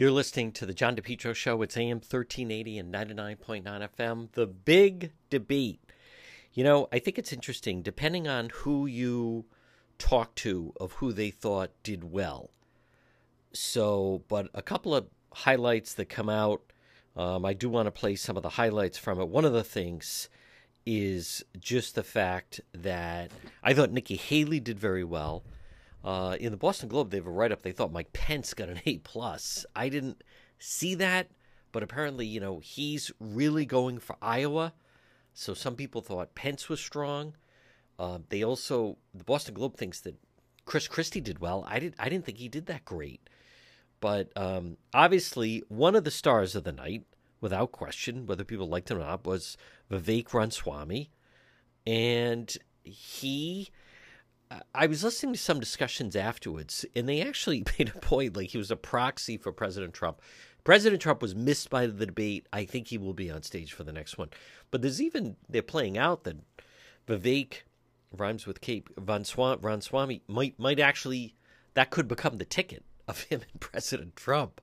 You're listening to the John DePetro Show. It's AM 1380 and 99.9 FM. The big debate. You know, I think it's interesting, depending on who you talk to, of who they thought did well. So, but a couple of highlights that come out. Um, I do want to play some of the highlights from it. One of the things is just the fact that I thought Nikki Haley did very well. Uh, in the Boston Globe, they have a write up. They thought Mike Pence got an A plus. I didn't see that, but apparently, you know, he's really going for Iowa. So some people thought Pence was strong. Uh, they also, the Boston Globe thinks that Chris Christie did well. I did. I didn't think he did that great. But um, obviously, one of the stars of the night, without question, whether people liked him or not, was Vivek Ramaswamy, and he I was listening to some discussions afterwards, and they actually made a point like he was a proxy for President Trump. President Trump was missed by the debate. I think he will be on stage for the next one. But there's even they're playing out that Vivek rhymes with Cape Von Swami might might actually that could become the ticket of him and President Trump.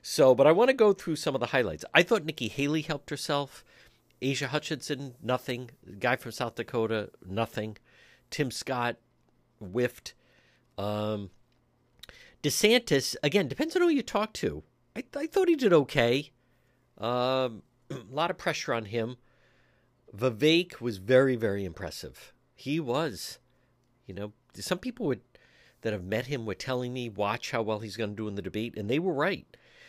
So, but I want to go through some of the highlights. I thought Nikki Haley helped herself. Asa Hutchinson, nothing. The guy from South Dakota, nothing. Tim Scott, whiffed. Um, DeSantis again depends on who you talk to. I, I thought he did okay. Um, a lot of pressure on him. Vivek was very very impressive. He was, you know, some people would that have met him were telling me watch how well he's going to do in the debate, and they were right.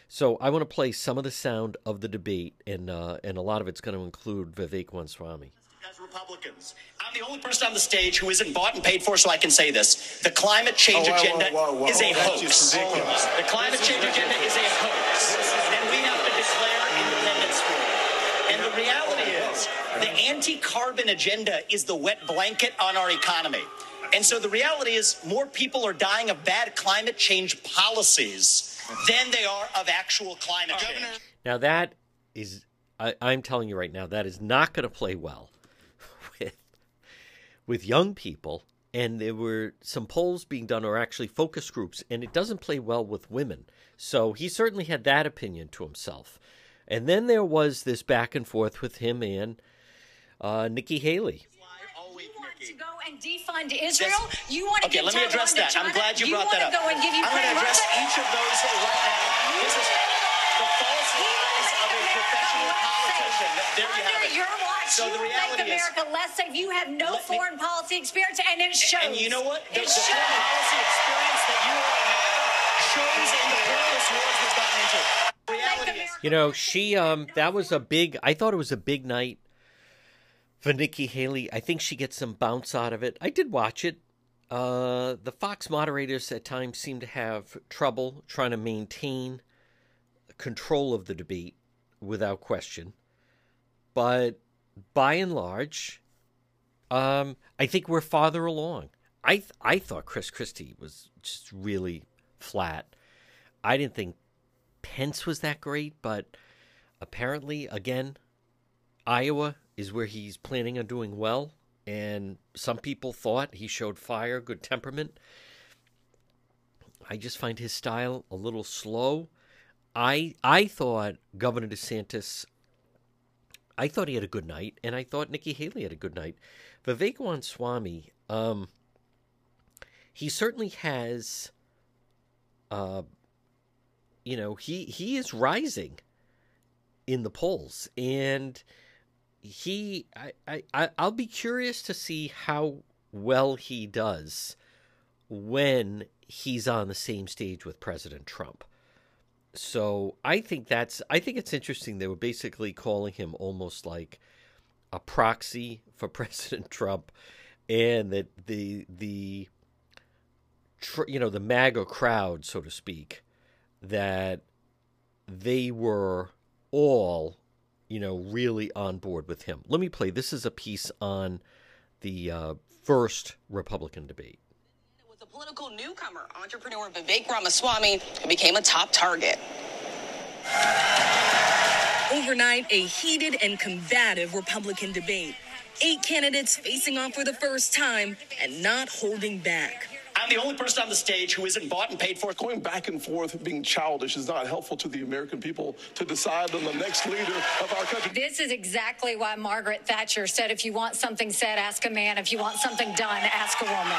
So I want to play some of the sound of the debate, and uh, and a lot of it's going to include Vivek Ramaswamy as Republicans. I'm the only person on the stage who isn't bought and paid for, so I can say this. The climate change oh, whoa, agenda whoa, whoa, is a hoax. The climate change agenda is a hoax. And we have to declare independence for it. And the reality is, the anti carbon agenda is the wet blanket on our economy. And so the reality is, more people are dying of bad climate change policies than they are of actual climate change. Now, that is, I, I'm telling you right now, that is not going to play well with young people, and there were some polls being done, or actually focus groups, and it doesn't play well with women. So he certainly had that opinion to himself. And then there was this back and forth with him and uh, Nikki Haley. To go and defund Israel, you want to okay? Let me address that. I'm glad you, you brought that up. Go and give I'm going to address each of those right now. This is the false lies of a professional politician. There you have it. Your so you the reality make America is, less safe. You have no foreign me, policy experience, and it shows. And you know what? The, the foreign policy experience that you all have shows in the pointless wars we've gotten into. Reality is, you know, she um, that was a big. I thought it was a big night for Nikki Haley. I think she gets some bounce out of it. I did watch it. Uh, the Fox moderators at times seem to have trouble trying to maintain control of the debate without question. But by and large, um, I think we're farther along. I th- I thought Chris Christie was just really flat. I didn't think Pence was that great, but apparently, again, Iowa is where he's planning on doing well. And some people thought he showed fire, good temperament. I just find his style a little slow. I I thought Governor DeSantis I thought he had a good night, and I thought Nikki Haley had a good night. Vivek Ramaswamy, um, he certainly has, uh, you know, he he is rising in the polls, and he, I, I, I'll be curious to see how well he does when he's on the same stage with President Trump so I think that's I think it's interesting. They were basically calling him almost like a proxy for President Trump, and that the the you know the MAGA crowd, so to speak, that they were all you know really on board with him. Let me play. This is a piece on the uh, first Republican debate political newcomer, entrepreneur Vivek Ramaswamy, who became a top target. Overnight, a heated and combative Republican debate. Eight candidates facing off for the first time and not holding back. I'm I'm the only person on the stage who isn't bought and paid for. Going back and forth, being childish, is not helpful to the American people to decide on the next leader of our country. This is exactly why Margaret Thatcher said if you want something said, ask a man. If you want something done, ask a woman.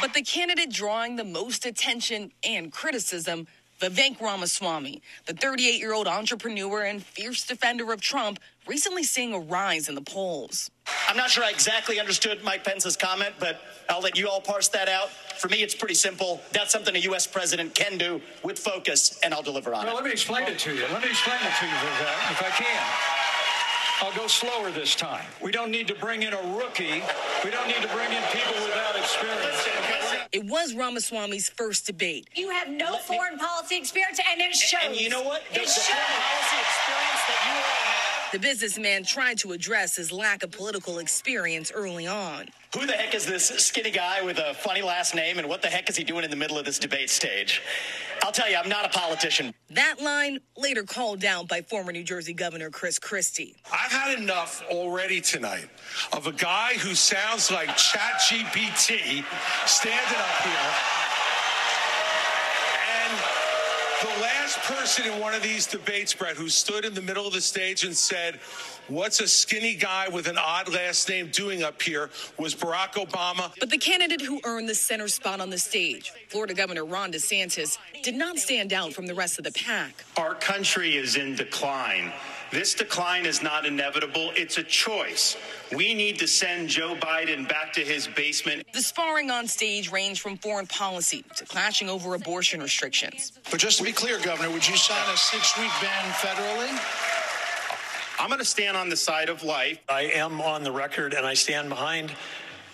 But the candidate drawing the most attention and criticism Vivek Ramaswamy, the 38 year old entrepreneur and fierce defender of Trump, recently seeing a rise in the polls. I'm not sure I exactly understood Mike Pence's comment, but I'll let you all parse that out. For me, it's pretty simple. That's something a U.S. president can do with focus, and I'll deliver on well, it. Let me explain it to you. Let me explain it to you, Vivek, if I can. I'll go slower this time. We don't need to bring in a rookie. We don't need to bring in people without experience. It was Ramaswamy's first debate. You have no foreign policy experience, and it shows. And you know what? The, It the shows. foreign policy experience that you all have. The businessman tried to address his lack of political experience early on. Who the heck is this skinny guy with a funny last name, and what the heck is he doing in the middle of this debate stage? I'll tell you, I'm not a politician. That line later called down by former New Jersey Governor Chris Christie. I've had enough already tonight of a guy who sounds like ChatGPT standing up here. And the last person in one of these debates, Brett, who stood in the middle of the stage and said, What's a skinny guy with an odd last name doing up here? was Barack Obama. But the candidate who earned the center spot on the stage, Florida Governor Ron DeSantis, did not stand out from the rest of the pack. Our country is in decline. This decline is not inevitable, it's a choice. We need to send Joe Biden back to his basement. The sparring on stage ranged from foreign policy to clashing over abortion restrictions. But just to be clear, Governor, would you sign a six week ban federally? I'm going to stand on the side of life. I am on the record and I stand behind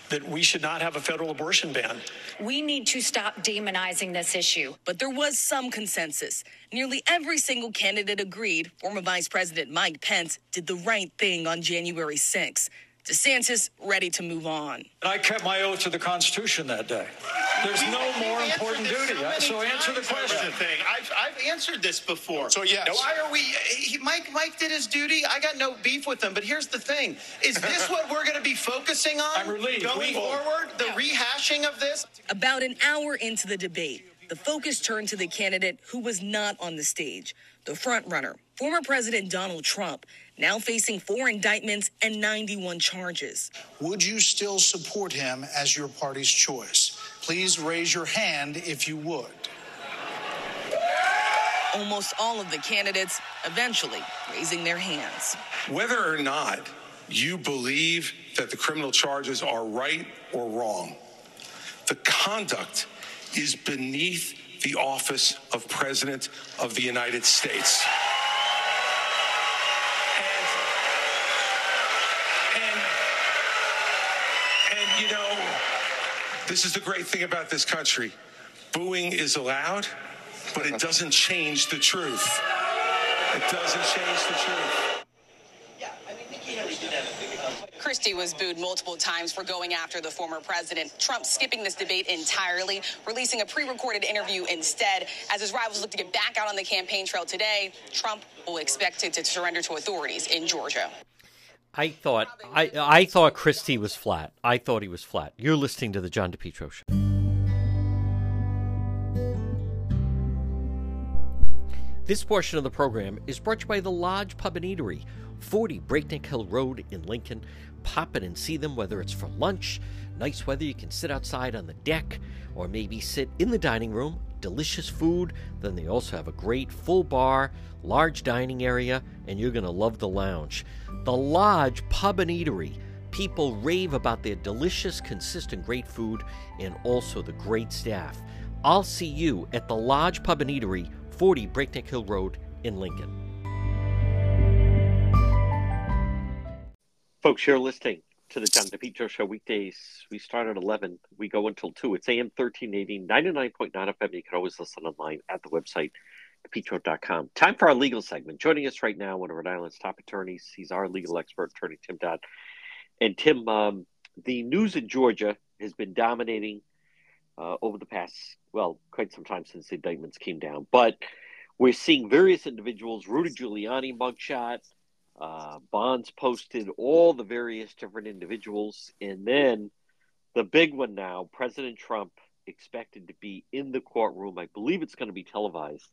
that we should not have a federal abortion ban. We need to stop demonizing this issue. But there was some consensus. Nearly every single candidate agreed former Vice President Mike Pence did the right thing on January 6. DeSantis ready to move on. I kept my oath to the Constitution that day. There's no more important duty. So answer the question. Thing. I've, I've answered this before. So, yes. Why are we? He, Mike Mike did his duty. I got no beef with him. But here's the thing: is this what we're going to be focusing on I'm relieved. going We- forward? The rehashing of this. About an hour into the debate, the focus turned to the candidate who was not on the stage, the frontrunner, former President Donald Trump, now facing four indictments and 91 charges. Would you still support him as your party's choice? Please raise your hand if you would. Almost all of the candidates eventually raising their hands. Whether or not you believe that the criminal charges are right or wrong, the conduct is beneath the office of President of the United States. And, and, and, you know, this is the great thing about this country. Booing is allowed, but it doesn't change the truth. It doesn't change the truth. Christie was booed multiple times for going after the former president. Trump skipping this debate entirely, releasing a pre-recorded interview instead. As his rivals look to get back out on the campaign trail today, Trump will expect it to surrender to authorities in Georgia. I thought I I thought Christie was flat. I thought he was flat. You're listening to the John DePetro show. This portion of the program is brought to you by the Lodge Pub and Eatery, 40 Breakneck Hill Road in Lincoln. Pop in and see them whether it's for lunch, nice weather, you can sit outside on the deck, or maybe sit in the dining room. Delicious food. Then they also have a great full bar, large dining area, and you're going to love the lounge. The Lodge Pub and Eatery. People rave about their delicious, consistent, great food and also the great staff. I'll see you at the Lodge Pub and Eatery, 40 Breakneck Hill Road in Lincoln. Folks, you're listening to the John DePetro Show weekdays. We start at 11. We go until 2. It's AM 1380, 99.9 FM. You can always listen online at the website, depetro.com. Time for our legal segment. Joining us right now, one of Rhode Island's top attorneys. He's our legal expert, attorney Tim Dodd. And Tim, um, the news in Georgia has been dominating uh, over the past, well, quite some time since the indictments came down. But we're seeing various individuals, Rudy Giuliani mugshot, uh, Bonds posted all the various different individuals. And then the big one now, President Trump expected to be in the courtroom. I believe it's going to be televised.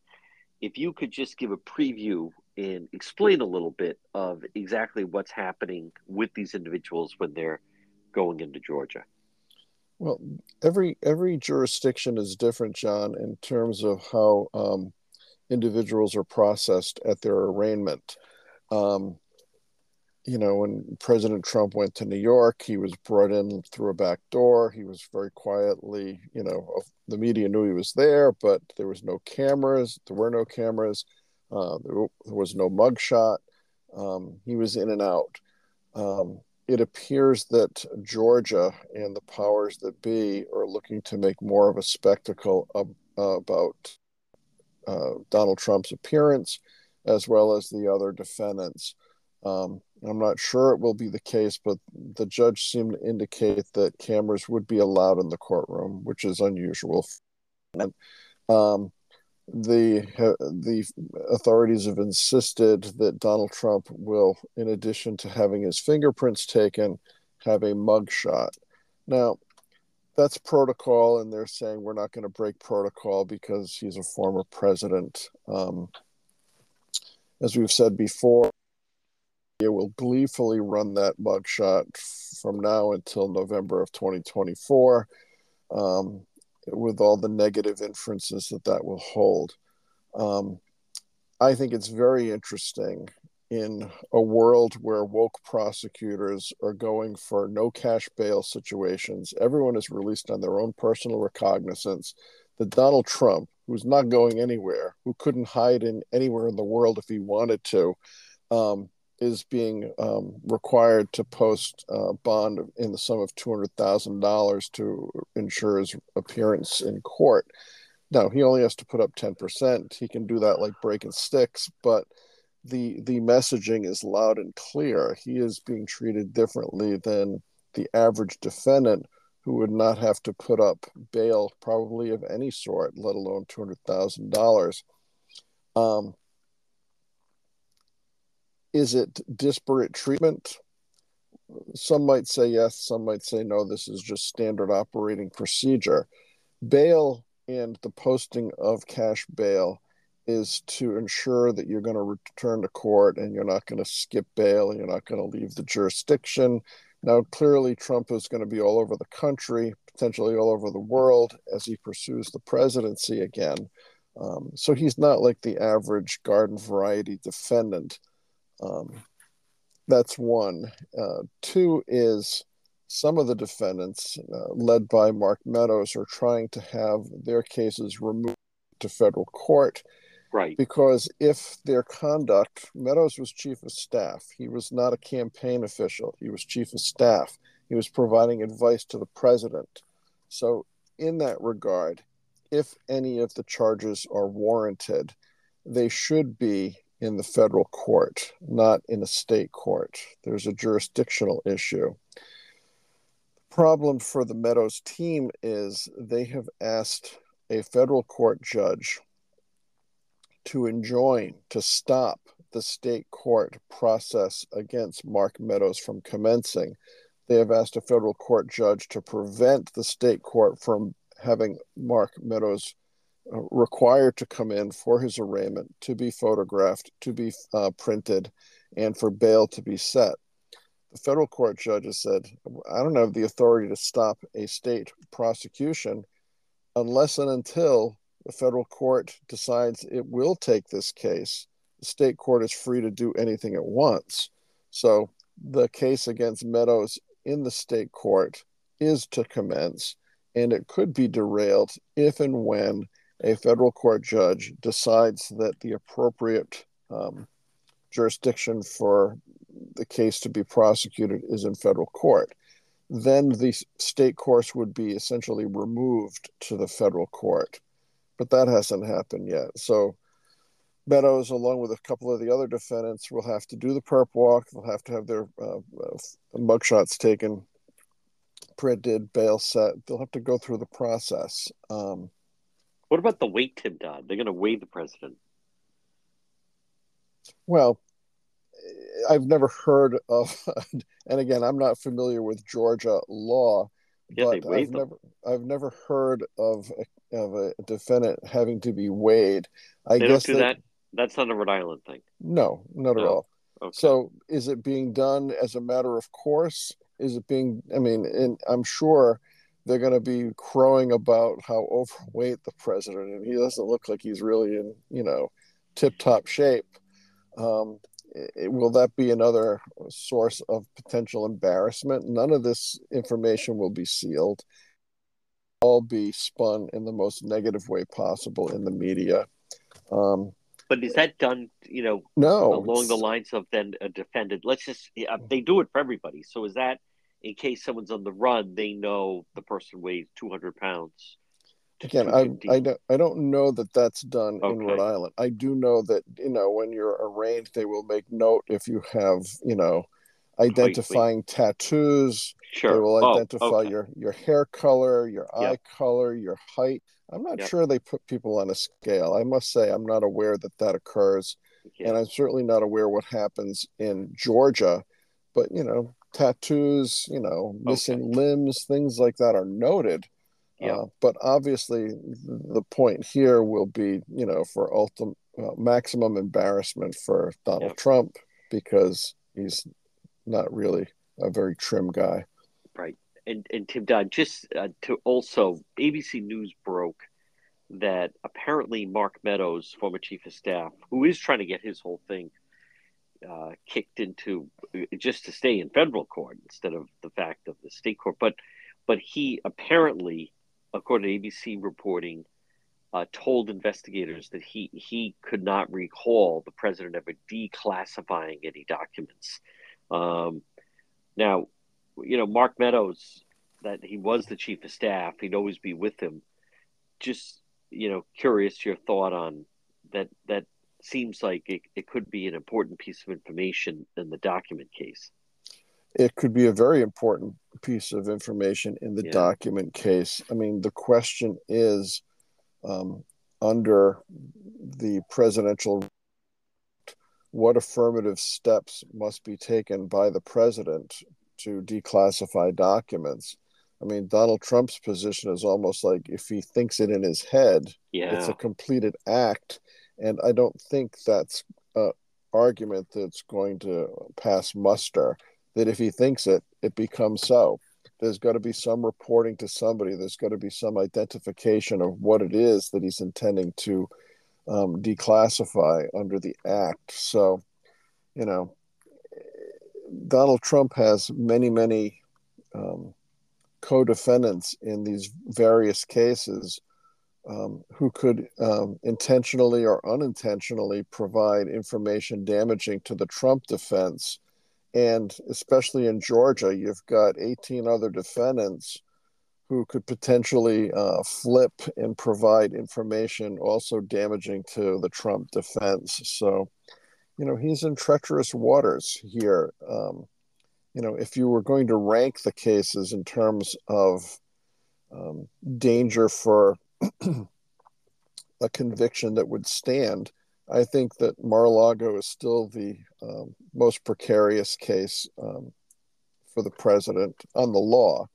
If you could just give a preview and explain a little bit of exactly what's happening with these individuals when they're going into Georgia. Well, every every jurisdiction is different, John, in terms of how um, individuals are processed at their arraignment. Um, you know, when President Trump went to New York, he was brought in through a back door. He was very quietly, you know, the media knew he was there, but there was no cameras. There were no cameras. Uh, there, there, was no mugshot. Um, he was in and out. Um, it appears that Georgia and the powers that be are looking to make more of a spectacle of, uh, about uh, Donald Trump's appearance, as well as the other defendants. Um, I'm not sure it will be the case, but the judge seemed to indicate that cameras would be allowed in the courtroom, which is unusual. Um, the the authorities have insisted that Donald Trump will, in addition to having his fingerprints taken, have a mugshot. Now, that's protocol, and they're saying we're not going to break protocol because he's a former president. Um, as we've said before, it will gleefully run that mugshot from now until November of 2024, um, with all the negative inferences that that will hold. Um, I think it's very interesting in a world where woke prosecutors are going for no cash bail situations. Everyone is released on their own personal recognizance. That Donald Trump, who's not going anywhere, who couldn't hide in anywhere in the world if he wanted to, um, is being um, required to post a bond in the sum of $200,000 to ensure his appearance in court. Now, he only has to put up 10%. He can do that like breaking sticks, but the the messaging is loud and clear. He is being treated differently than the average defendant who would not have to put up bail probably of any sort, let alone $200,000. Um, is it disparate treatment? Some might say yes, some might say no, this is just standard operating procedure. Bail and the posting of cash bail is to ensure that you're going to return to court and you're not going to skip bail you're not going to leave the jurisdiction. Now, clearly, Trump is going to be all over the country, potentially all over the world as he pursues the presidency again. Um, so he's not like the average garden variety defendant um, that's one. Uh, two is some of the defendants, uh, led by Mark Meadows, are trying to have their cases removed to federal court. Right. Because if their conduct, Meadows was chief of staff. He was not a campaign official, he was chief of staff. He was providing advice to the president. So, in that regard, if any of the charges are warranted, they should be in the federal court, not in a state court. There's a jurisdictional issue. The problem for the Meadows team is they have asked a federal court judge to enjoin, to stop the state court process against Mark Meadows from commencing. They have asked a federal court judge to prevent the state court from having Mark Meadows uh, required to come in for his arraignment, to be photographed, to be uh, printed, and for bail to be set. The federal court judges said, I don't have the authority to stop a state prosecution unless and until the federal court decides it will take this case. The state court is free to do anything it wants. So the case against Meadows in the state court is to commence, and it could be derailed if and when a federal court judge decides that the appropriate um, jurisdiction for the case to be prosecuted is in federal court, then the state course would be essentially removed to the federal court. But that hasn't happened yet. So Meadows, along with a couple of the other defendants, will have to do the perp walk. They'll have to have their uh, uh, mugshots taken, printed, bail set. They'll have to go through the process. Um, what about the weight Tim Dodd? They're going to weigh the president. Well, I've never heard of, and again, I'm not familiar with Georgia law, Yeah, but I've them. never I've never heard of a, of a defendant having to be weighed. I they guess do that. That's not a Rhode Island thing. No, not No. at all. Okay. So is it being done as a matter of course? Is it being? I mean, and I'm sure they're going to be crowing about how overweight the president, and he doesn't look like he's really in you know tip-top shape. Um, i- will that be another source of potential embarrassment? None of this information will be sealed. All be spun in the most negative way possible in the media. Um, But is that done? You know, no, along the lines of then a defendant. Let's just yeah, they do it for everybody. So is that in case someone's on the run, they know the person weighs two hundred pounds. again I, I don't i don't know that that's done in rhode island i do know that you know when you're arraigned they will make note if you have you know identifying tattoos Sure. they will Oh, identify okay. your your hair color your Yep. eye color your height i'm not Yep. sure they put people on a scale i must say i'm not aware that that occurs Yeah. and i'm certainly not aware what happens in georgia but you know tattoos you know missing limbs things like that are noted Yeah. uh, but obviously, the point here will be, you know, for ultimate uh, maximum embarrassment for Donald Yep. Trump because he's not really a very trim guy. Right. And and Tim Dodd, just uh, to also ABC News broke that apparently Mark Meadows, former chief of staff, who is trying to get his whole thing uh, kicked into just to stay in federal court instead of the fact of the state court, but but he apparently, according to ABC reporting, uh, told investigators that he he could not recall the president ever declassifying any documents. Um, now, you know, Mark Meadows, that he was the chief of staff, he'd always be with him. Just, you know, curious your thought on that. That seems like it, it could be an important piece of information in the document case. It could be a very important piece of information in the Yeah. document case. I mean, the question is um, under the presidential what affirmative steps must be taken by the president to declassify documents. I mean, Donald Trump's position is almost like if he thinks it in his head, it's a completed act. And I don't think that's an argument that's going to pass muster. That if he thinks it, it becomes so. There's got to be some reporting to somebody. There's got to be some identification of what it is that he's intending to um, declassify under the act. So, you know, Donald Trump has many, many um, co defendants in these various cases um, who could um, intentionally or unintentionally provide information damaging to the Trump defense. And especially in Georgia, you've got 18 other defendants who could potentially uh, flip and provide information also damaging to the Trump defense. So, you know, he's in treacherous waters here. Um, you know, if you were going to rank the cases in terms of um, danger for a conviction that would stand, I think that Mar-a-Lago is still the um, most precarious case um, for the president on the law.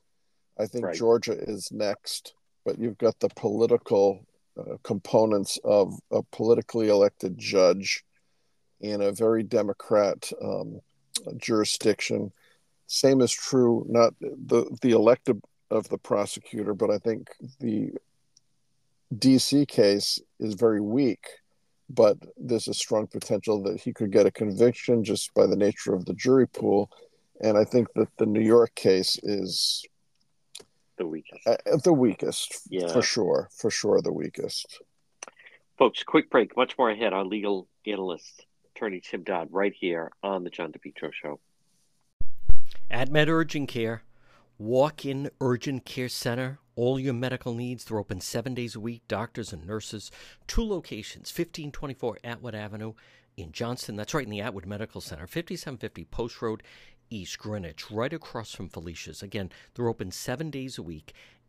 I think Right. Georgia is next, but you've got the political uh, components of a politically elected judge in a very Democrat um, jurisdiction. Same is true, not the the elected of the prosecutor, but I think the DC case is very weak. But there's a strong potential that he could get a conviction just by the nature of the jury pool. And I think that the New York case is The weakest. uh, the weakest, Yeah. for sure, for sure, the weakest. Folks, quick break. Much more ahead. Our legal analyst, attorney Tim Dodd, right here on the John DePetro Show. AtMed Urgent Care, walk in urgent care center. All your medical needs. They're open seven days a week. Doctors and nurses. Two locations 1524 Atwood Avenue in Johnston. That's right in the Atwood Medical Center. 5750 Post Road, East Greenwich, right across from Felicia's. Again, they're open seven days a week.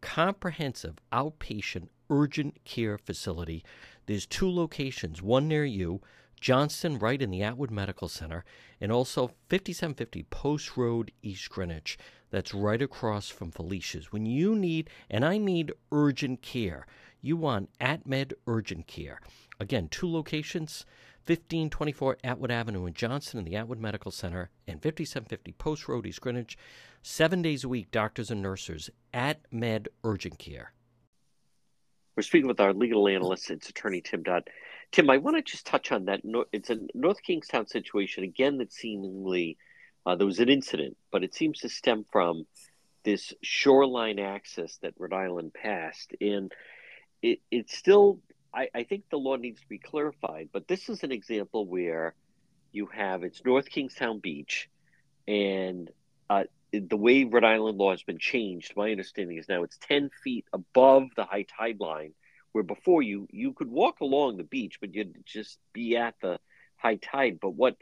comprehensive outpatient urgent care facility. There's two locations, one near you, Johnston, right in the Atwood Medical Center, and also 5750 Post Road, East Greenwich. That's right across from Felicia's. When you need, and I need urgent care, you want AtMed Urgent Care. Again, two locations 1524 Atwood Avenue in Johnston and the Atwood Medical Center, and 5750 Post Road, East Greenwich. Seven days a week, doctors and nurses at Med Urgent Care. We're speaking with our legal analyst. It's attorney Tim Dodd. Tim, I want to just touch on that. It's a North Kingstown situation again that seemingly uh, there was an incident, but it seems to stem from this shoreline access that Rhode Island passed, and it it's still. I, I think the law needs to be clarified, but this is an example where you have it's North Kingstown Beach, and uh, the way Rhode Island law has been changed. My understanding is now it's ten feet above the high tide line where before you you could walk along the beach, but you'd just be at the high tide. But what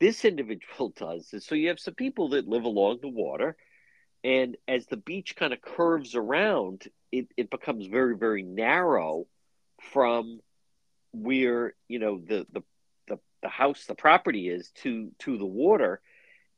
this individual does is so you have some people that live along the water, and as the beach kind of curves around, it, it becomes very, very narrow from where, you know, the, the the the house, the property is to to the water.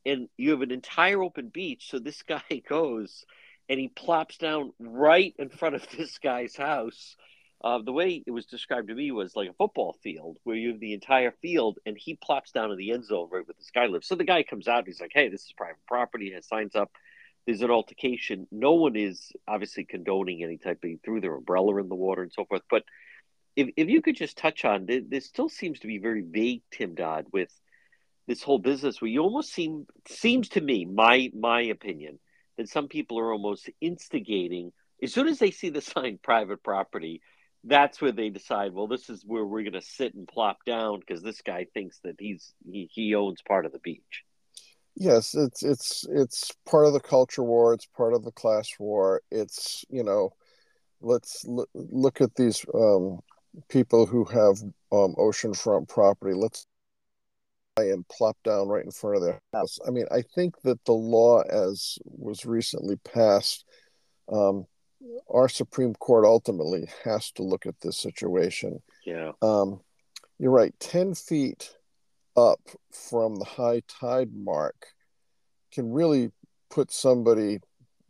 And you have an entire open beach. So this guy goes and he plops down right in front of this guy's house uh, the way it was described to me was like a football field where you have the entire field and he plops down in the end zone right where this guy lives. So the guy comes out, he's like, hey, this is private property, has signs up. There's an altercation. No one is obviously condoning any type of threw their umbrella in the water and so forth. But if, if you could just touch on this still seems to be very vague, Tim Dodd, with this whole business where you almost seem seems to me, my my opinion, that some people are almost instigating as soon as they see the sign private property that's where they decide well this is where we're going to sit and plop down because this guy thinks that he's he, he owns part of the beach. Yes it's it's it's part of the culture war it's part of the class war it's you know let's l- look at these um, people who have um, oceanfront property let's and plop down right in front of their house i mean i think that the law as was recently passed um, our Supreme Court ultimately has to look at this situation. Yeah. Um, you're right. 10 feet up from the high tide mark can really put somebody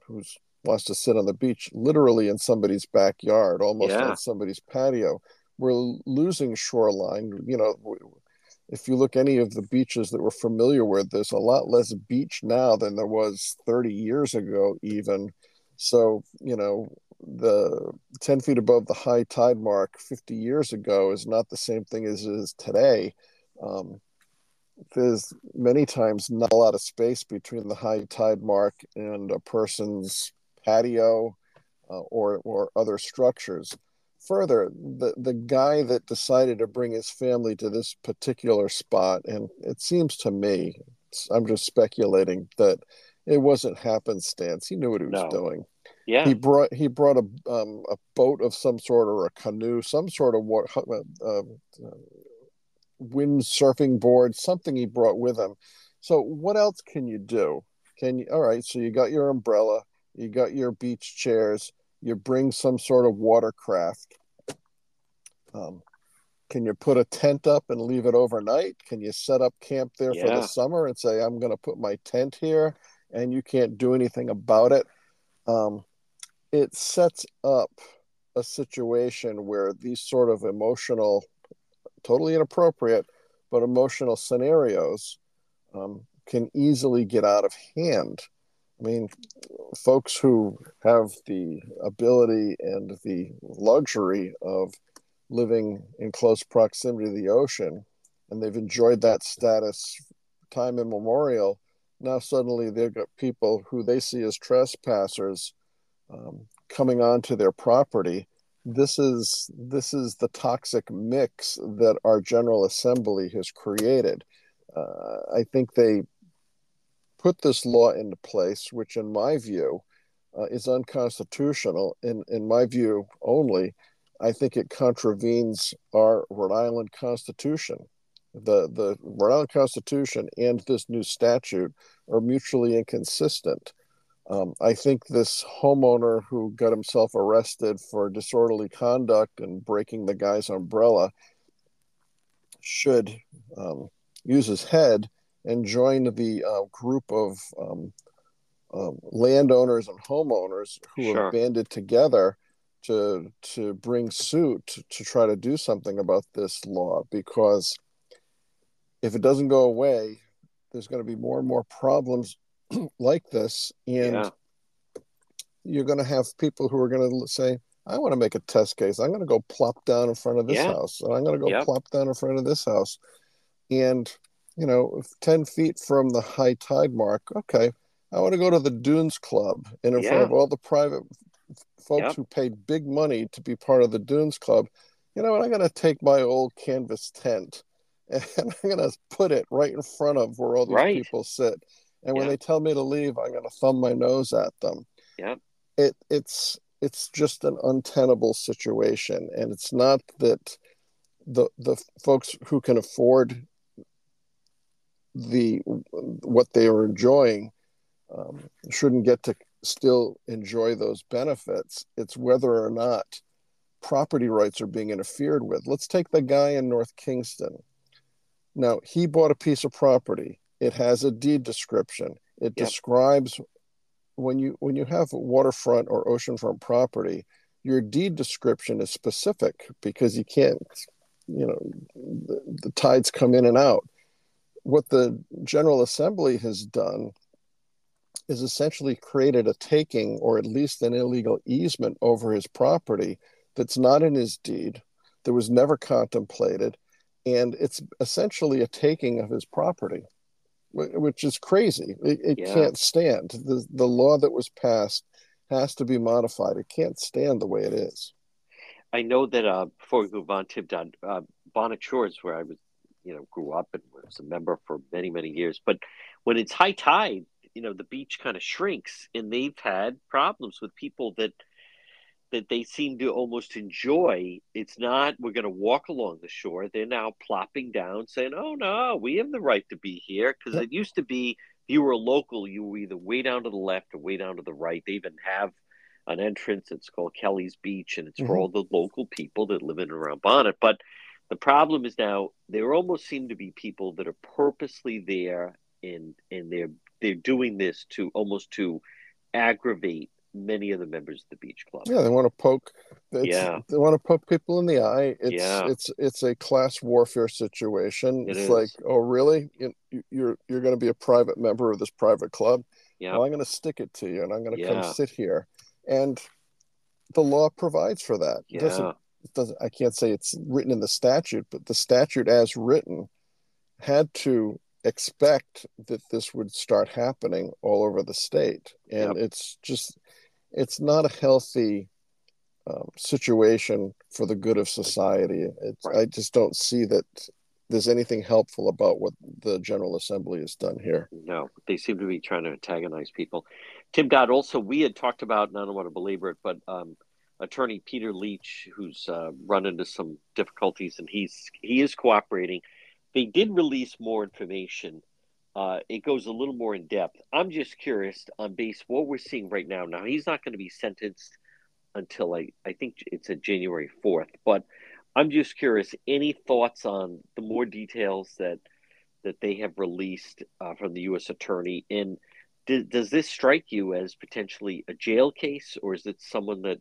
who wants to sit on the beach literally in somebody's backyard, almost yeah. on somebody's patio. We're losing shoreline. You know, if you look any of the beaches that we're familiar with, there's a lot less beach now than there was 30 years ago, even. So, you know, the 10 feet above the high tide mark 50 years ago is not the same thing as it is today. Um, there's many times not a lot of space between the high tide mark and a person's patio uh, or, or other structures. Further, the, the guy that decided to bring his family to this particular spot, and it seems to me, I'm just speculating that it wasn't happenstance. He knew what he was no. doing. Yeah. He brought he brought a um, a boat of some sort or a canoe, some sort of what uh, uh, windsurfing board, something he brought with him. So what else can you do? Can you all right, so you got your umbrella, you got your beach chairs, you bring some sort of watercraft. Um, can you put a tent up and leave it overnight? Can you set up camp there yeah. for the summer and say, I'm going to put my tent here? and you can't do anything about it, um, it sets up a situation where these sort of emotional, totally inappropriate, but emotional scenarios um, can easily get out of hand. I mean, folks who have the ability and the luxury of living in close proximity to the ocean, and they've enjoyed that status time immemorial, now suddenly they've got people who they see as trespassers um, coming onto their property. this is this is the toxic mix that our General Assembly has created. Uh, I think they put this law into place, which, in my view, uh, is unconstitutional. In in my view only, I think it contravenes our Rhode Island Constitution. The the Rhode Island Constitution and this new statute are mutually inconsistent. Um, I think this homeowner who got himself arrested for disorderly conduct and breaking the guy's umbrella should um, use his head and join the uh, group of um, um landowners and homeowners who sure. have banded together to to bring suit to, to try to do something about this law because if it doesn't go away, there's going to be more and more problems like this, and yeah. you're going to have people who are going to say, "I want to make a test case. I'm going to go plop down in front of this yeah. house, and I'm going to go yep. plop down in front of this house," and you know, ten feet from the high tide mark. Okay, I want to go to the Dunes Club, and in yeah. front of all the private folks yep. who paid big money to be part of the Dunes Club. You know, and I'm going to take my old canvas tent and I'm going to put it right in front of where all these right. people sit and when they tell me to leave i'm going to thumb my nose at them yeah it it's it's just an untenable situation and it's not that the the folks who can afford the what they are enjoying um, shouldn't get to still enjoy those benefits it's whether or not property rights are being interfered with let's take the guy in north kingstown now he bought a piece of property it has a deed description. It yep. describes when you when you have waterfront or oceanfront property, your deed description is specific because you can't, you know, the, the tides come in and out. What the General Assembly has done is essentially created a taking or at least an illegal easement over his property that's not in his deed, that was never contemplated, and it's essentially a taking of his property which is crazy. It, it yeah. can't stand. The, the law that was passed has to be modified. It can't stand the way it is. I know that uh, before we move on, Tim uh, Bonnet Shores, where I was, you know, grew up and was a member for many, many years. But when it's high tide, you know, the beach kind of shrinks, and they've had problems with people that – that they seem to almost enjoy. It's not, we're going to walk along the shore. They're now plopping down saying, oh, no, we have the right to be here. Because it used to be, if you were a local, you were either way down to the left or way down to the right. They even have an entrance. It's called Kelly's Beach, and it's mm-hmm. for all the local people that live in and around Bonnet. But the problem is now there almost seem to be people that are purposely there and and they're they're doing this to almost to aggravate many of the members of the beach club. Yeah, they want to poke. yeah, they want to poke people in the eye. It's yeah. it's it's a class warfare situation. It it's is. like, oh, really? You, you're you're going to be a private member of this private club? Yeah, well, I'm going to stick it to you, and I'm going to yeah. come sit here. And the law provides for that. Yeah. It doesn't it doesn't. I can't say it's written in the statute, but the statute as written had to expect that this would start happening all over the state and yep. it's just it's not a healthy um, situation for the good of society. It's, right. I just don't see that there's anything helpful about what the General Assembly has done here. No, they seem to be trying to antagonize people. Tim Dodd, also, we had talked about, and I don't want to belabor it, but um, attorney Peter Leach, who's uh, run into some difficulties, and he's he is cooperating. They did release more information uh, it goes a little more in depth. I'm just curious on base what we're seeing right now. Now he's not going to be sentenced until I I think it's a January 4th, but I'm just curious. Any thoughts on the more details that that they have released uh, from the U.S. Attorney? And does, does this strike you as potentially a jail case, or is it someone that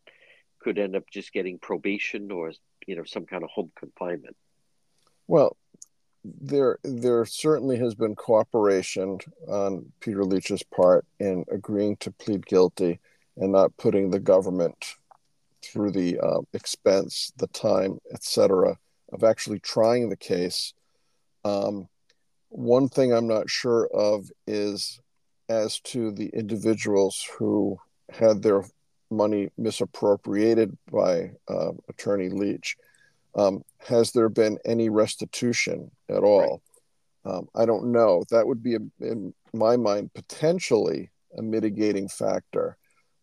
could end up just getting probation or you know some kind of home confinement? Well, there there certainly has been cooperation on Peter Leach's part in agreeing to plead guilty and not putting the government through the uh, expense, the time, etc., of actually trying the case. Um, one thing I'm not sure of is as to the individuals who had their money misappropriated by uh, Attorney Leach. Um, has there been any restitution at all? Right. Um, I don't know. That would be, a, in my mind, potentially a mitigating factor.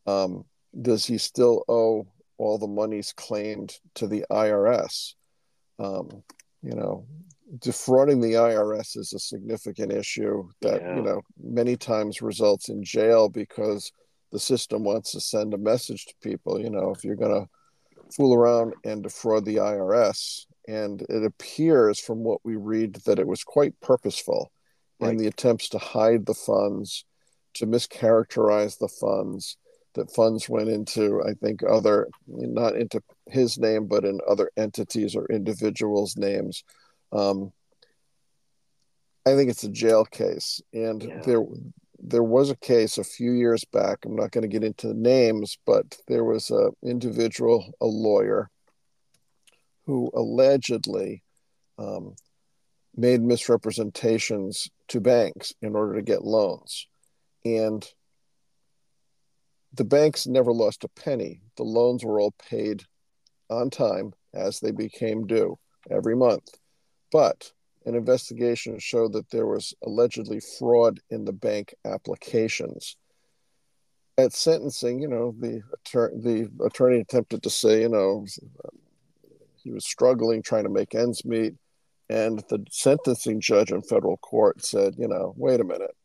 Um, does he still owe all the monies claimed to the IRS? Um, you know, defrauding the IRS is a significant issue that yeah. you know many times results in jail because the system wants to send a message to people. You know, if you're going to fool around and defraud the IRS, and it appears from what we read that it was quite purposeful right. in the attempts to hide the funds, to mischaracterize the funds. That funds went into, I think, other, not into his name, but in other entities or individuals' names um, I think it's a jail case, and yeah. there there was a case a few years back. I'm not going to get into the names, but there was a individual, a lawyer, who allegedly um, made misrepresentations to banks in order to get loans, and the banks never lost a penny. The loans were all paid on time as they became due every month. But an investigation showed that there was allegedly fraud in the bank applications. At sentencing, you know, the, the attorney attempted to say, you know, he was struggling trying to make ends meet. And the sentencing judge in federal court said, you know, wait a minute.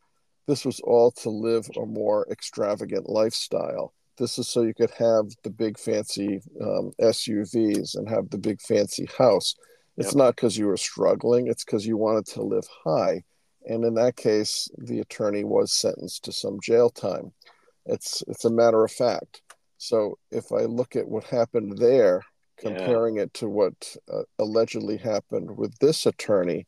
This was all to live a more extravagant lifestyle. This is so you could have the big fancy um, SUVs and have the big fancy house it's yep. not because you were struggling, it's because you wanted to live high. And in that case, the attorney was sentenced to some jail time. It's it's a matter of fact. So if I look at what happened there, comparing yeah. it to what uh, allegedly happened with this attorney,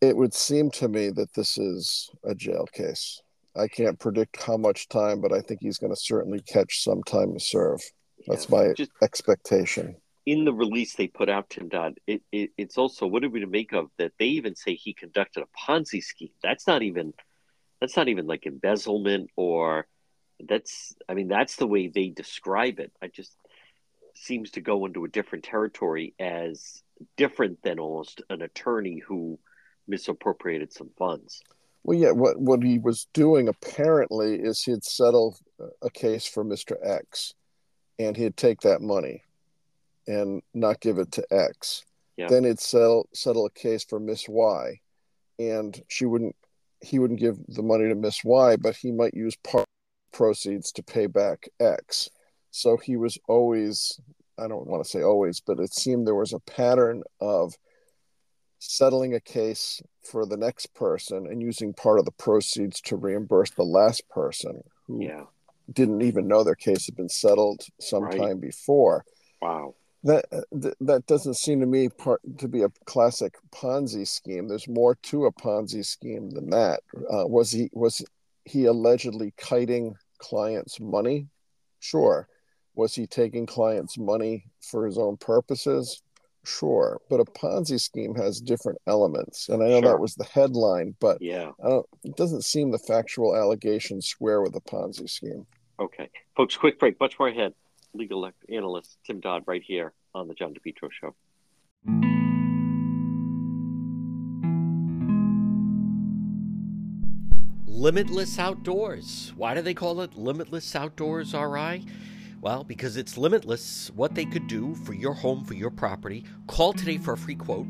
it would seem to me that this is a jail case. I can't predict how much time, but I think he's going to certainly catch some time to serve. That's yeah. my Just, expectation in the release they put out, Tim Dodd, it, it, it's also what are we to make of that? They even say he conducted a Ponzi scheme. That's not even that's not even like embezzlement or that's I mean that's the way they describe it. I just seems to go into a different territory as different than almost an attorney who misappropriated some funds. Well, yeah, what what he was doing apparently is he'd settle a case for Mr. X, and he'd take that money and not give it to X. Yeah. Then it'd settle settle a case for Miss Y, and she wouldn't. He wouldn't give the money to Miss Y, but he might use part proceeds to pay back X. So he was always. I don't want to say always, but it seemed there was a pattern of settling a case for the next person and using part of the proceeds to reimburse the last person who yeah. didn't even know their case had been settled sometime right. before. Wow that that doesn't seem to me part to be a classic Ponzi scheme. There's more to a Ponzi scheme than that. Uh, was he was he allegedly kiting clients' money? Sure. Was he taking clients' money for his own purposes? Sure. But a Ponzi scheme has different elements, and I know sure. that was the headline, but yeah, it doesn't seem the factual allegations square with a Ponzi scheme. Okay, folks, quick break. Much more ahead legal analyst Tim Dodd right here on the John DePetro Show. Limitless Outdoors. Why do they call it Limitless Outdoors RI? Well, because it's limitless what they could do for your home, for your property. Call today for a free quote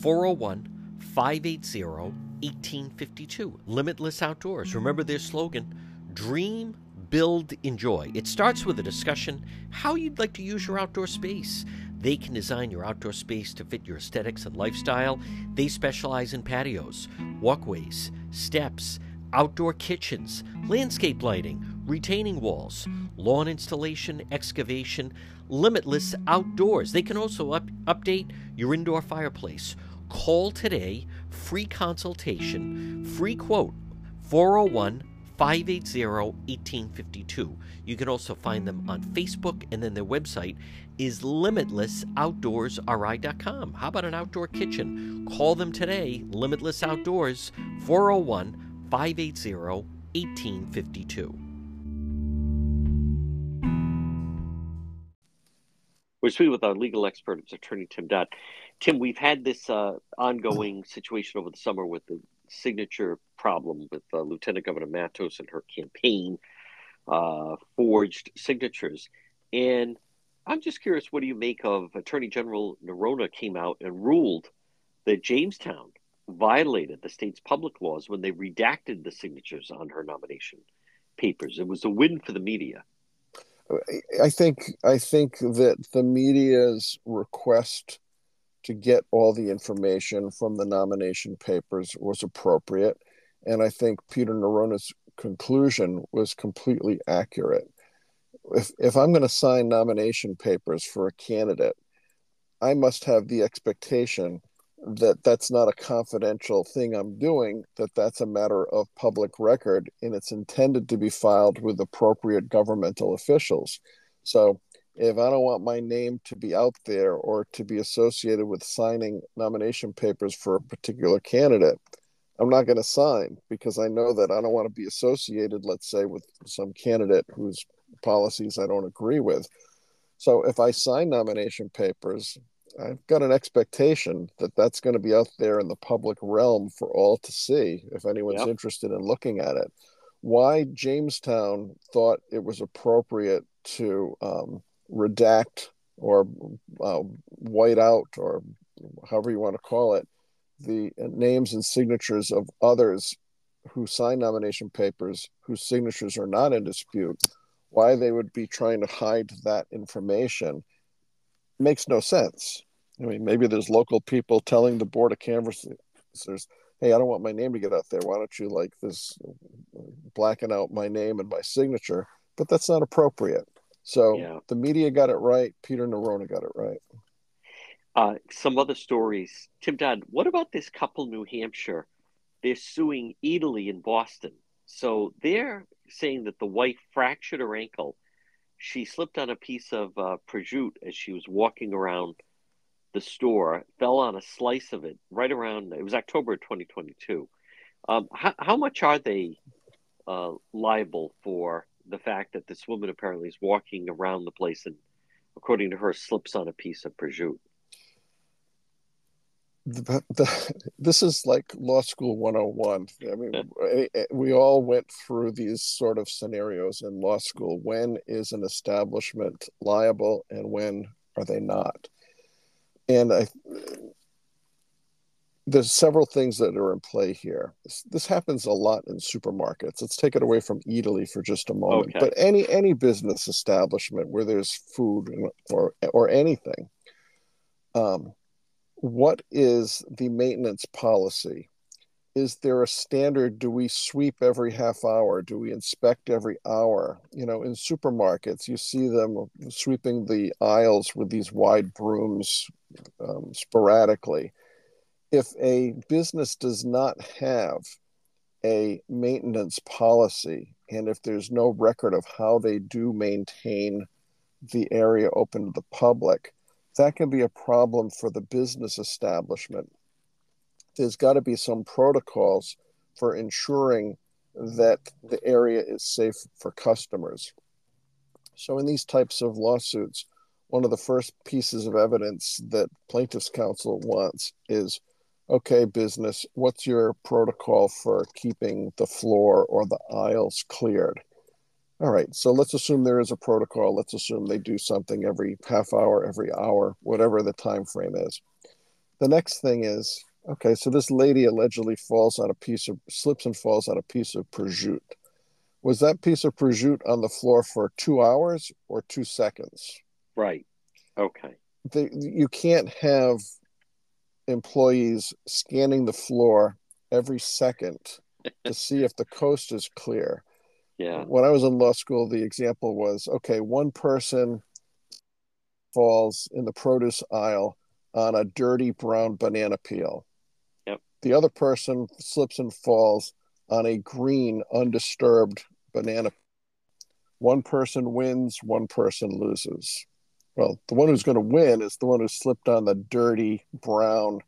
401 580 1852. Limitless Outdoors. Remember their slogan Dream build, enjoy. It starts with a discussion how you'd like to use your outdoor space. They can design your outdoor space to fit your aesthetics and lifestyle. They specialize in patios, walkways, steps, outdoor kitchens, landscape lighting, retaining walls, lawn installation, excavation, limitless outdoors. They can also up- update your indoor fireplace. Call today, free consultation, free quote, 401 580 1852. You can also find them on Facebook, and then their website is limitlessoutdoorsri.com. How about an outdoor kitchen? Call them today, Limitless Outdoors, 401 580 1852. We're speaking with our legal expert, it's attorney Tim Dodd. Tim, we've had this uh, ongoing situation over the summer with the signature problem with uh, Lieutenant Governor Matos and her campaign uh, forged signatures. And I'm just curious, what do you make of Attorney General Neronha came out and ruled that Jamestown violated the state's public laws when they redacted the signatures on her nomination papers. It was a win for the media. I think I think that the media's request to get all the information from the nomination papers was appropriate, and I think Peter Neronha's conclusion was completely accurate. If if I'm going to sign nomination papers for a candidate, I must have the expectation that that's not a confidential thing I'm doing, that that's a matter of public record and it's intended to be filed with appropriate governmental officials. So if I don't want my name to be out there or to be associated with signing nomination papers for a particular candidate, I'm not going to sign because I know that I don't want to be associated, let's say, with some candidate whose policies I don't agree with. So if I sign nomination papers, I've got an expectation that that's going to be out there in the public realm for all to see if anyone's yep. interested in looking at it. Why Jamestown thought it was appropriate to um, redact or uh, white out or however you want to call it the names and signatures of others who sign nomination papers whose signatures are not in dispute why they would be trying to hide that information makes no sense. I mean, maybe there's local people telling the board of canvassers, "Hey, I don't want my name to get out there. Why don't you like this, blacken out my name and my signature?" But that's not appropriate. So yeah. the media got it right. Peter Neronha got it right. Uh, some other stories, Tim Dodd. What about this couple, New Hampshire? They're suing Eataly in Boston. So they're saying that the wife fractured her ankle. She slipped on a piece of uh, prosciutto as she was walking around the store, fell on a slice of it right around, it was October 2022. Um, how, how much are they uh, liable for the fact that this woman apparently is walking around the place and, according to her, slips on a piece of prosciutto? The, the, this is like law school 101 i mean eh, eh, we all went through these sort of scenarios in law school. When is an establishment liable and when are they not? And I, there's several things that are in play here. This, this, happens a lot in supermarkets. Let's take it away from Eataly for just a moment. Okay. But any any business establishment where there's food or or anything, um, what is the maintenance policy? Is there a standard? Do we sweep every half hour? Do we inspect every hour? You know, in supermarkets, you see them sweeping the aisles with these wide brooms um, sporadically. If a business does not have a maintenance policy, and if there's no record of how they do maintain the area open to the public, that can be a problem for the business establishment. There's got to be some protocols for ensuring that the area is safe for customers. So, in these types of lawsuits, one of the first pieces of evidence that plaintiff's counsel wants is okay business what's your protocol for keeping the floor or the aisles cleared all right so let's assume there is a protocol let's assume they do something every half hour every hour whatever the time frame is the next thing is okay so this lady allegedly falls on a piece of slips and falls on a piece of prosciutto was that piece of prosciutto on the floor for two hours or two seconds Right. Okay. The, you can't have employees scanning the floor every second to see if the coast is clear. Yeah. When I was in law school, the example was okay, one person falls in the produce aisle on a dirty brown banana peel. Yep. The other person slips and falls on a green, undisturbed banana. One person wins, one person loses well, the one who's going to win is the one who slipped on the dirty brown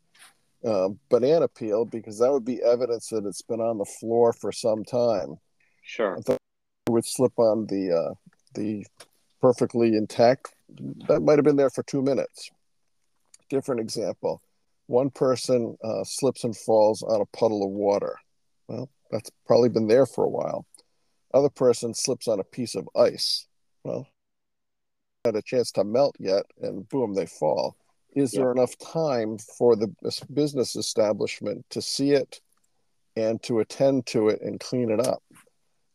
uh, banana peel because that would be evidence that it's been on the floor for some time. Sure. I thought it would slip on the uh, the perfectly intact that might have been there for two minutes. Different example. One person uh, slips and falls on a puddle of water. Well, that's probably been there for a while. Other person slips on a piece of ice. Well, had a chance to melt yet, and boom, they fall. Is yeah. there enough time for the business establishment to see it and to attend to it and clean it up?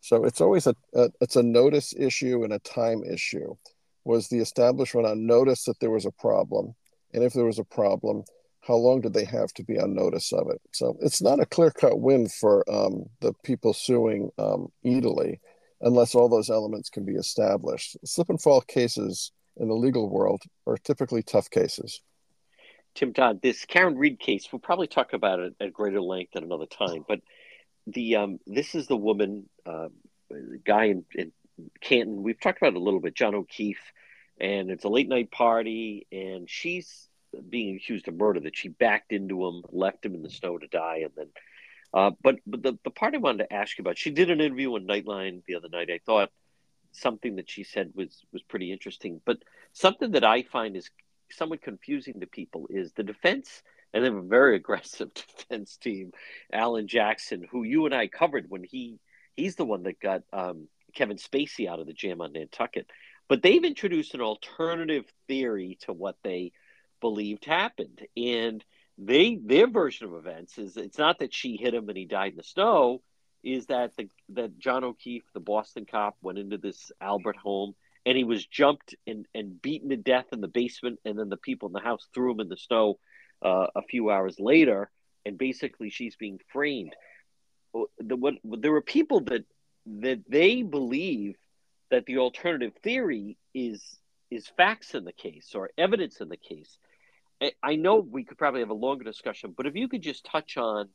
So it's always a, a it's a notice issue and a time issue. Was the establishment on notice that there was a problem? And if there was a problem, how long did they have to be on notice of it? So it's not a clear cut win for um, the people suing um, Eataly unless all those elements can be established. Slip and fall cases in the legal world are typically tough cases. Tim Dodd, this Karen Read case, we'll probably talk about it at greater length at another time, but the um, this is the woman, uh, guy in, in Canton. We've talked about it a little bit, John O'Keefe, and it's a late night party, and she's being accused of murder. That she backed into him, left him in the snow to die, and then. Uh, but but the, the part I wanted to ask you about, she did an interview on Nightline the other night. I thought something that she said was was pretty interesting. But something that I find is somewhat confusing to people is the defense, and they have a very aggressive defense team. Alan Jackson, who you and I covered when he he's the one that got um, Kevin Spacey out of the jam on Nantucket. But they've introduced an alternative theory to what they believed happened, and they their version of events is it's not that she hit him and he died in the snow is that the that John O'Keefe, the Boston cop, went into this Albert home and he was jumped and, and beaten to death in the basement, and then the people in the house threw him in the snow uh, a few hours later, and basically she's being framed. The, what, there were people that that they believe that the alternative theory is is facts in the case or evidence in the case. I know we could probably have a longer discussion, but if you could just touch on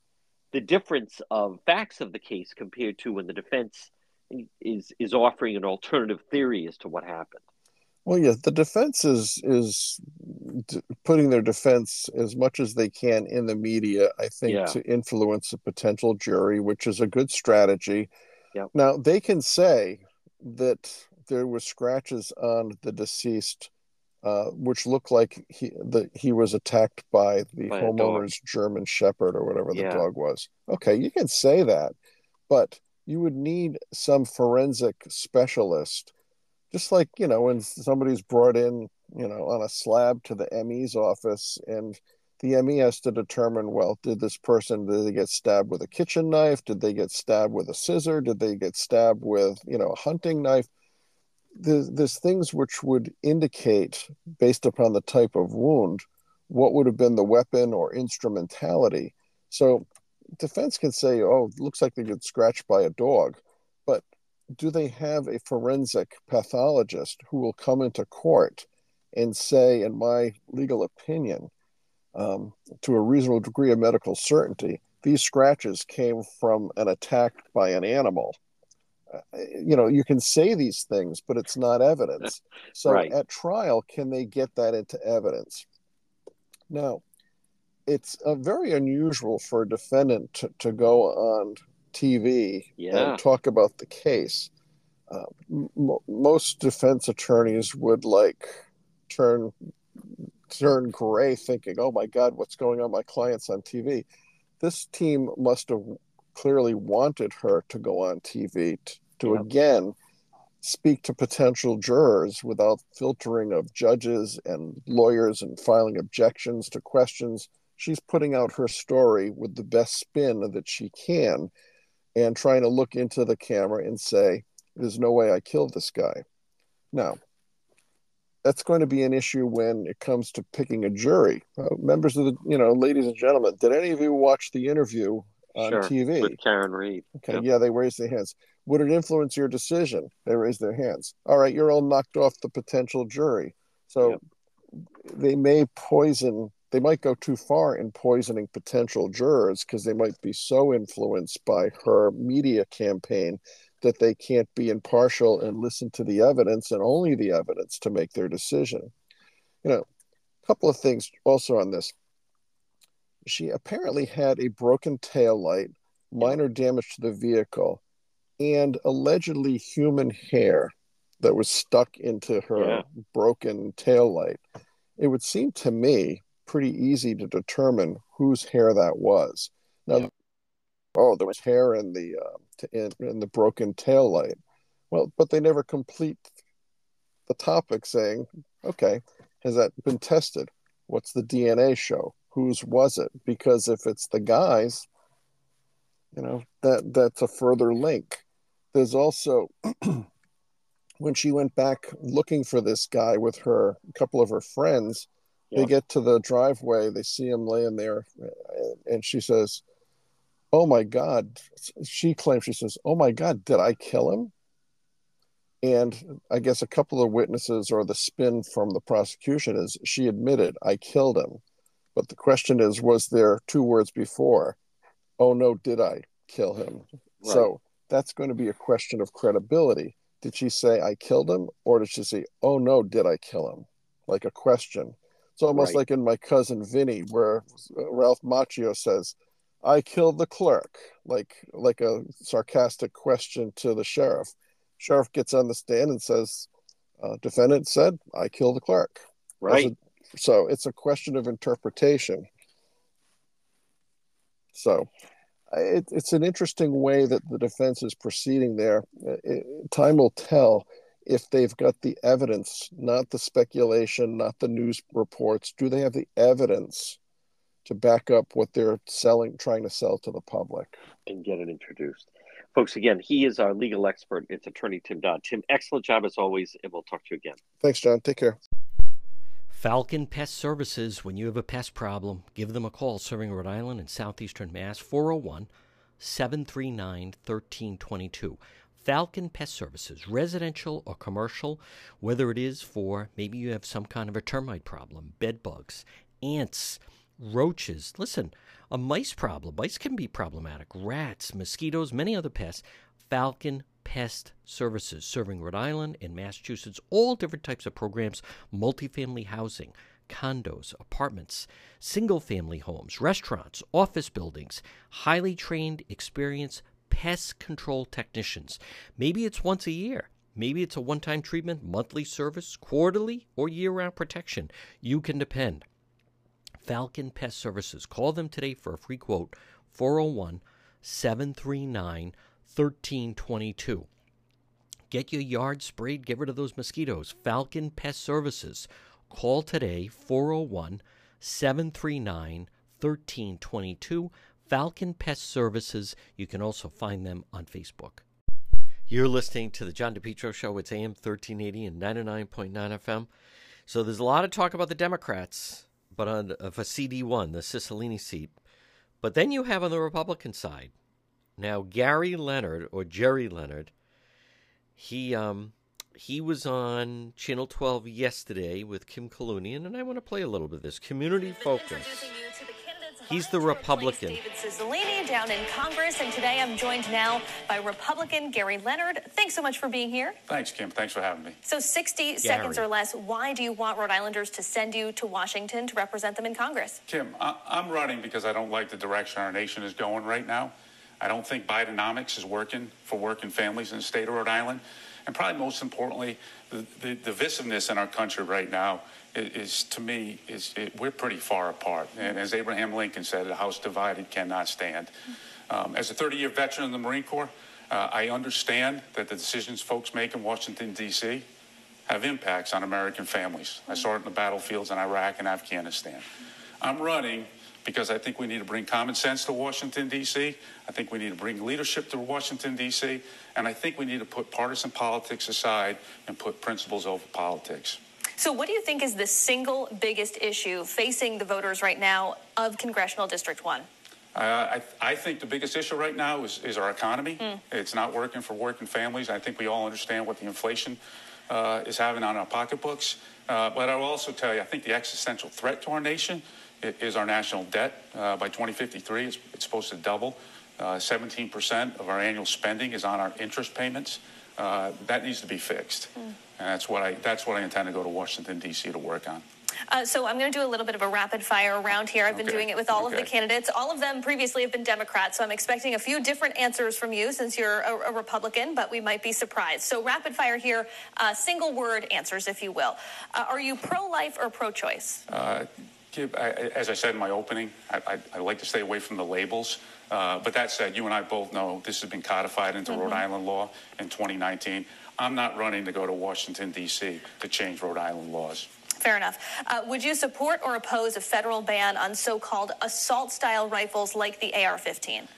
the difference of facts of the case compared to when the defense is is offering an alternative theory as to what happened. Well, yeah, the defense is is putting their defense as much as they can in the media. I think yeah. to influence a potential jury, which is a good strategy. Yep. Now they can say that there were scratches on the deceased uh, which looked like he that he was attacked by the by homeowner's German Shepherd or whatever the yeah. dog was. Okay, you can say that, but you would need some forensic specialist, just like you know when somebody's brought in, you know, on a slab to the ME's office and the ME has to determine well, did this person did they get stabbed with a kitchen knife? Did they get stabbed with a scissor? Did they get stabbed with you know a hunting knife? There's, there's things which would indicate, based upon the type of wound, what would have been the weapon or instrumentality. So defense can say, oh, looks like they get scratched by a dog. But do they have a forensic pathologist who will come into court and say, in my legal opinion, um, to a reasonable degree of medical certainty, these scratches came from an attack by an animal you know you can say these things but it's not evidence. So right. at trial can they get that into evidence? Now it's uh, very unusual for a defendant to, to go on tv yeah. and talk about the case. Uh, m- most defense attorneys would like turn turn gray thinking oh my god what's going on? My clients on tv this team must have clearly wanted her to go on TV to, to yep. again speak to potential jurors without filtering of judges and lawyers and filing objections to questions. She's putting out her story with the best spin that she can and trying to look into the camera and say, There's no way I killed this guy. Now, that's going to be an issue when it comes to picking a jury. Uh, members of the, you know, ladies and gentlemen, did any of you watch the interview on sure, TV. With Karen Read. Okay, yep. yeah, they raised their hands. Would it influence your decision? They raised their hands. All right, you're all knocked off the potential jury. So yep. they may poison, they might go too far in poisoning potential jurors because they might be so influenced by her media campaign that they can't be impartial and listen to the evidence and only the evidence to make their decision. You know, a couple of things also on this she apparently had a broken tail light, minor damage to the vehicle, and allegedly human hair that was stuck into her Yeah. broken tail light. It would seem to me pretty easy to determine whose hair that was. Now, oh, there was hair in the uh, in, in the broken tail light. Well, but they never complete the topic saying, okay, has that been tested? What's the DNA show? Whose was it? Because if it's the guys, you know, that that's a further link. There's also when she went back looking for this guy with her a couple of her friends, they get to the driveway, they see him laying there, and she says, "Oh my God!" She claims she says, "Oh my God, did I kill him?" And I guess a couple of witnesses or the spin from the prosecution is she admitted I killed him, but the question is, was there two words before? Oh no, did I kill him? Right. So that's going to be a question of credibility. Did she say I killed him, or did she say, "Oh no, did I kill him?" Like a question. It's almost Right. like in my cousin Vinny, where uh, Ralph Macchio says, "I killed the clerk," like like a sarcastic question to the sheriff. Sheriff gets on the stand and says, uh, "Defendant said I killed the clerk." Right. So it's a question of interpretation. So it, it's an interesting way that the defense is proceeding there. Uh, it- time will tell if they've got the evidence, not the speculation, not the news reports. Do they have the evidence to back up what they're selling, trying to sell to the public? and get it introduced. Folks, again, he is our legal expert. It's attorney Tim Dodd. Tim, excellent job as always, and we'll talk to you again. Thanks, John. Take care. Falcon Pest Services, when you have a pest problem, give them a call serving Rhode Island and southeastern Mass, 401 739 1322. Falcon Pest Services, residential or commercial, whether it is for maybe you have some kind of a termite problem, bed bugs, ants, roaches. Listen, a mice problem. Mice can be problematic. Rats, mosquitoes, many other pests. Falcon Pest Services, serving Rhode Island and Massachusetts, all different types of programs, multifamily housing, condos, apartments, single family homes, restaurants, office buildings, highly trained, experienced pest control technicians. Maybe it's once a year. Maybe it's a one time treatment, monthly service, quarterly, or year round protection. You can depend. Falcon Pest Services. Call them today for a free quote 401 739 1322. Get your yard sprayed, get rid of those mosquitoes. Falcon Pest Services. Call today 401 739 1322. Falcon Pest Services. You can also find them on Facebook. You're listening to the John DePetro Show. It's AM 1380 and 99.9 FM. So there's a lot of talk about the Democrats, but on of a CD1, the Cicilline seat. But then you have on the Republican side now Gary Leonard or Gerry Leonard. He um he was on Channel 12 yesterday with Kim Kalunian, and I want to play a little bit of this community focus. He's the Republican. David Cicilline down in Congress, and today I'm joined now by Republican Gary Leonard. Thanks so much for being here. Thanks, Kim. Thanks for having me. So, 60 seconds or less, why do you want Rhode Islanders to send you to Washington to represent them in Congress? Kim, I- I'm running because I don't like the direction our nation is going right now. I don't think Bidenomics is working for working families in the state of Rhode Island. And probably most importantly, the, the divisiveness in our country right now is, is to me, is it, we're pretty far apart. And as Abraham Lincoln said, a house divided cannot stand. Um, as a 30-year veteran of the Marine Corps, uh, I understand that the decisions folks make in Washington, D.C. have impacts on American families. I saw it in the battlefields in Iraq and Afghanistan. I'm running because I think we need to bring common sense to Washington, D.C. I think we need to bring leadership to Washington, D.C. And I think we need to put partisan politics aside and put principles over politics. So, what do you think is the single biggest issue facing the voters right now of Congressional District 1? Uh, I, I think the biggest issue right now is, is our economy. It's not working for working families. I think we all understand what the inflation uh, is having on our pocketbooks. Uh, but I will also tell you, I think the existential threat to our nation is our national debt. Uh, by 2053, it's, it's supposed to double. Uh, 17% of our annual spending is on our interest payments. Uh, that needs to be fixed. And that's what I that's what I intend to go to Washington D.C. to work on. Uh, so I'm going to do a little bit of a rapid fire around here. I've been Okay. doing it with all of the candidates. All of them previously have been Democrats, so I'm expecting a few different answers from you since you're a, a Republican, but we might be surprised. So rapid fire here, uh, single word answers, if you will. Uh, are you pro-life or pro-choice? Uh, Kip, I- I- as I said in my opening, I, I, I like to stay away from the labels. Uh, but that said, you and I both know this has been codified into Rhode Mhm. Island law in 2019. I'm not running to go to Washington, D.C. to change Rhode Island laws. Fair enough. Uh, would you support or oppose a federal ban on so-called assault-style rifles like the AR-15?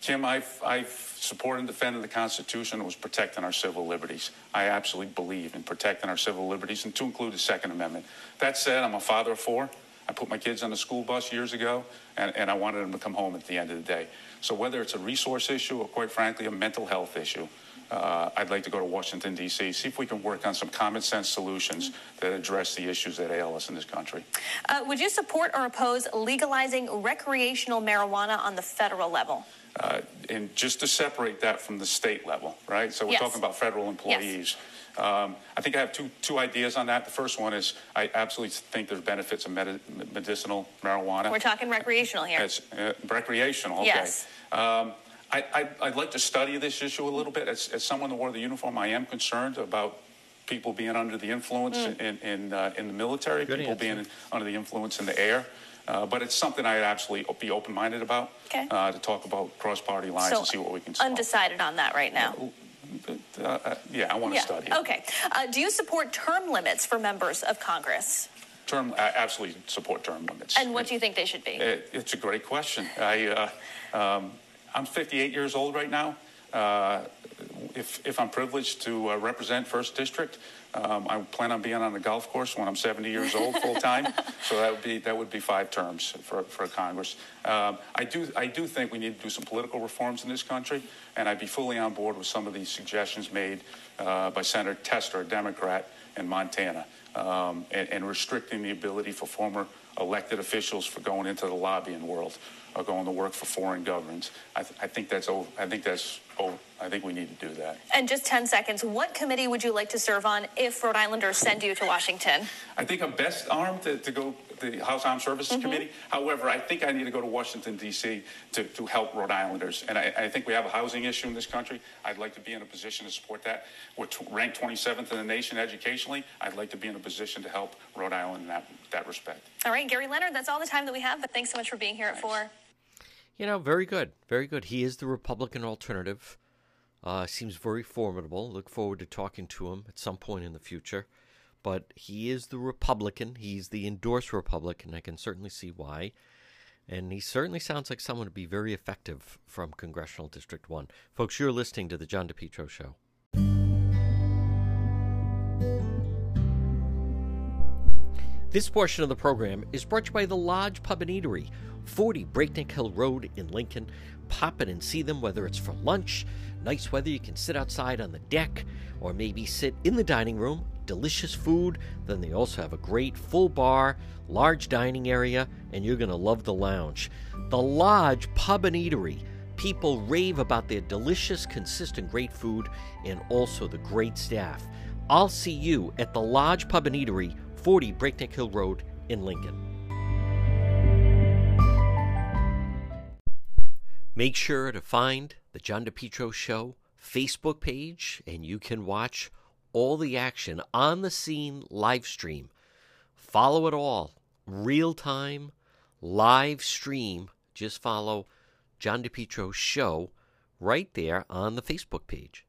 Kim, I've, I've supported and defended the Constitution It was protecting our civil liberties. I absolutely believe in protecting our civil liberties, and to include the Second Amendment. That said, I'm a father of four. I put my kids on a school bus years ago, and, and I wanted them to come home at the end of the day. So whether it's a resource issue or, quite frankly, a mental health issue, uh, I'd like to go to Washington, D.C., see if we can work on some common sense solutions that address the issues that ail us in this country. Uh, would you support or oppose legalizing recreational marijuana on the federal level? Uh, and just to separate that from the state level, right? So we're Yes. talking about federal employees. Um, I think I have two two ideas on that. The first one is I absolutely think there's benefits of medi- medicinal marijuana. We're talking recreational here. It's uh, recreational. Okay. Yes. Um, I, I, I'd like to study this issue a little bit. As, as someone that wore the uniform, I am concerned about people being under the influence Mm. in in, uh, in the military, Good people answer. being under the influence in the air. Uh, but it's something I'd absolutely be open-minded about Okay. uh, to talk about cross-party lines So, and see what we can solve. Undecided on that right now. Uh, uh, yeah, I want to yeah. study it. Okay. Uh, do you support term limits for members of Congress? Term, I absolutely support term limits. And what do you think they should be? It, it's a great question. I, uh, um, I'm 58 years old right now. Uh, if, if I'm privileged to uh, represent First District, um, I plan on being on the golf course when I'm 70 years old full time. so that would be that would be five terms for, for Congress. Um, I do I do think we need to do some political reforms in this country, and I'd be fully on board with some of these suggestions made uh, by Senator Tester, a Democrat in Montana, um, and, and restricting the ability for former elected officials for going into the lobbying world or going to work for foreign governments. I, th- I think that's over. I think that's over. I think we need to do that. And just 10 seconds, what committee would you like to serve on if Rhode Islanders send you to Washington? I think I'm best armed to, to go to the House Armed Services Mhm. Committee. However, I think I need to go to Washington, D.C. To, to help Rhode Islanders. And I, I think we have a housing issue in this country. I'd like to be in a position to support that. We're t- ranked 27th in the nation educationally. I'd like to be in a position to help Rhode Island in that, that respect. All right, Gary Leonard, that's all the time that we have, but thanks so much for being here at 4. You know, very good, very good. He is the Republican alternative. Uh, seems very formidable. Look forward to talking to him at some point in the future. But he is the Republican. He's the endorsed Republican. I can certainly see why. And he certainly sounds like someone to be very effective from Congressional District 1. Folks, you're listening to The John DePetro Show. This portion of the program is brought to you by the Lodge Pub and Eatery, 40 Breakneck Hill Road in Lincoln. Pop in and see them, whether it's for lunch, nice weather, you can sit outside on the deck, or maybe sit in the dining room. Delicious food. Then they also have a great full bar, large dining area, and you're going to love the lounge. The Lodge Pub and Eatery. People rave about their delicious, consistent, great food and also the great staff. I'll see you at the Lodge Pub and Eatery, 40 Breakneck Hill Road in Lincoln. Make sure to find the John DePetro Show Facebook page, and you can watch all the action on the scene live stream. Follow it all, real time, live stream. Just follow John DePetro Show right there on the Facebook page.